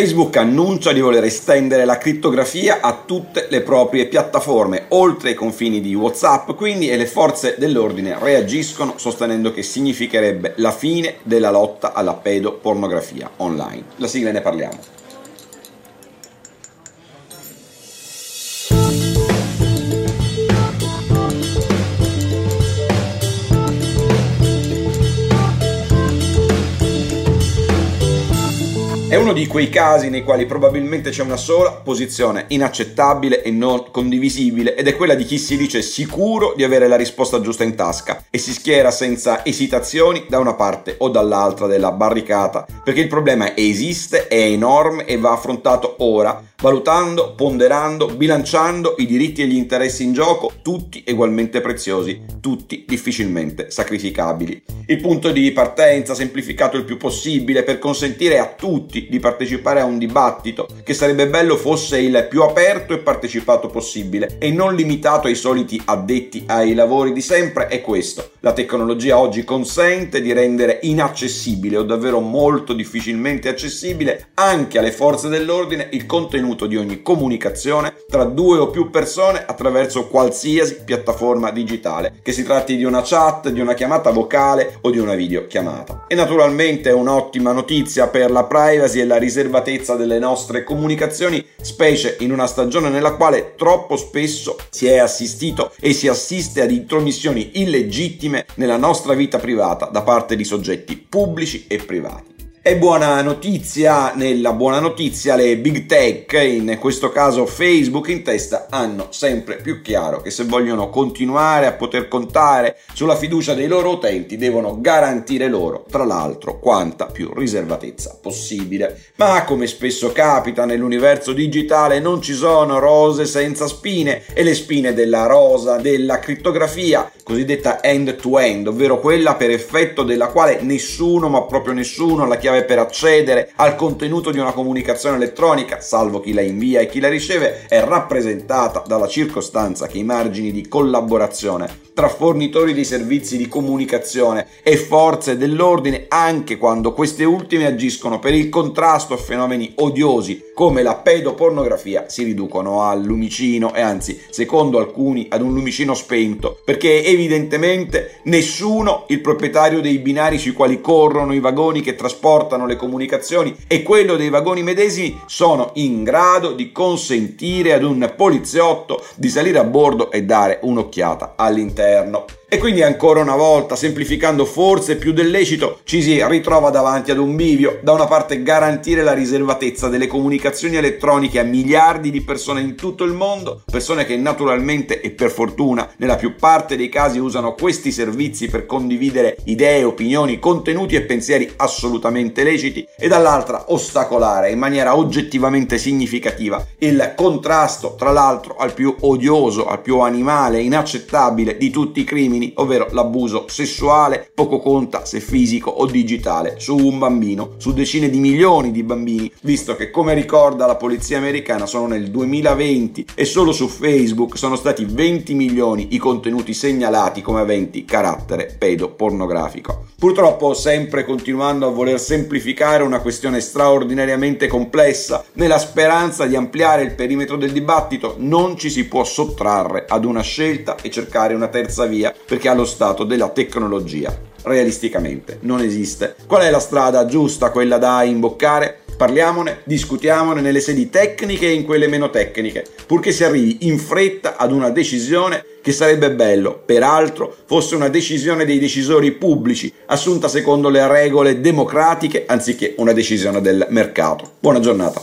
Facebook annuncia di voler estendere la crittografia a tutte le proprie piattaforme, oltre i confini di WhatsApp, quindi e le forze dell'ordine reagiscono sostenendo che significherebbe la fine della lotta alla pedopornografia online. La sigla ne parliamo. È uno di quei casi nei quali probabilmente c'è una sola posizione inaccettabile e non condivisibile ed è quella di chi si dice sicuro di avere la risposta giusta in tasca e si schiera senza esitazioni da una parte o dall'altra della barricata, perché il problema esiste, è enorme e va affrontato ora, valutando, ponderando, bilanciando i diritti e gli interessi in gioco, tutti ugualmente preziosi, tutti difficilmente sacrificabili. Il punto di partenza semplificato il più possibile per consentire a tutti tutti di partecipare a un dibattito che sarebbe bello fosse il più aperto e partecipato possibile e non limitato ai soliti addetti ai lavori di sempre è questo. La tecnologia oggi consente di rendere inaccessibile o davvero molto difficilmente accessibile anche alle forze dell'ordine il contenuto di ogni comunicazione tra due o più persone attraverso qualsiasi piattaforma digitale, che si tratti di una chat, di una chiamata vocale o di una videochiamata. E naturalmente è un'ottima notizia per la privacy e la riservatezza delle nostre comunicazioni, specie in una stagione nella quale troppo spesso si è assistito e si assiste ad intromissioni illegittime nella nostra vita privata da parte di soggetti pubblici e privati. È buona notizia, nella buona notizia le big tech, in questo caso Facebook in testa, hanno sempre più chiaro che se vogliono continuare a poter contare sulla fiducia dei loro utenti devono garantire loro, tra l'altro, quanta più riservatezza possibile. Ma come spesso capita nell'universo digitale non ci sono rose senza spine e le spine della rosa della crittografia, cosiddetta end-to-end, ovvero quella per effetto della quale nessuno, ma proprio nessuno, la chiave chiave per accedere al contenuto di una comunicazione elettronica, salvo chi la invia e chi la riceve, è rappresentata dalla circostanza che i margini di collaborazione tra fornitori di servizi di comunicazione e forze dell'ordine, anche quando queste ultime agiscono per il contrasto a fenomeni odiosi come la pedopornografia, si riducono al lumicino e anzi, secondo alcuni, ad un lumicino spento, perché evidentemente nessuno, il proprietario dei binari sui quali corrono i vagoni che trasportano le comunicazioni e quello dei vagoni medesimi sono in grado di consentire ad un poliziotto di salire a bordo e dare un'occhiata all'interno. E quindi ancora una volta, semplificando forse più del lecito, ci si ritrova davanti ad un bivio. Da una parte garantire la riservatezza delle comunicazioni elettroniche a miliardi di persone in tutto il mondo, persone che naturalmente e per fortuna nella più parte dei casi usano questi servizi per condividere idee, opinioni, contenuti e pensieri assolutamente leciti, e dall'altra ostacolare in maniera oggettivamente significativa il contrasto, tra l'altro, al più odioso, al più animale, inaccettabile di tutti i crimini crimini, ovvero l'abuso sessuale, poco conta se fisico o digitale, su un bambino, su decine di milioni di bambini, visto che come ricorda la polizia americana sono nel 2020 e solo su Facebook sono stati 20 milioni i contenuti segnalati come aventi carattere pedopornografico. Purtroppo sempre continuando a voler semplificare una questione straordinariamente complessa, nella speranza di ampliare il perimetro del dibattito, non ci si può sottrarre ad una scelta e cercare una terza via perché allo stato della tecnologia realisticamente non esiste. Qual è la strada giusta, quella da imboccare? Parliamone, discutiamone nelle sedi tecniche e in quelle meno tecniche, purché si arrivi in fretta ad una decisione che sarebbe bello, peraltro, fosse una decisione dei decisori pubblici, assunta secondo le regole democratiche anziché una decisione del mercato. Buona giornata.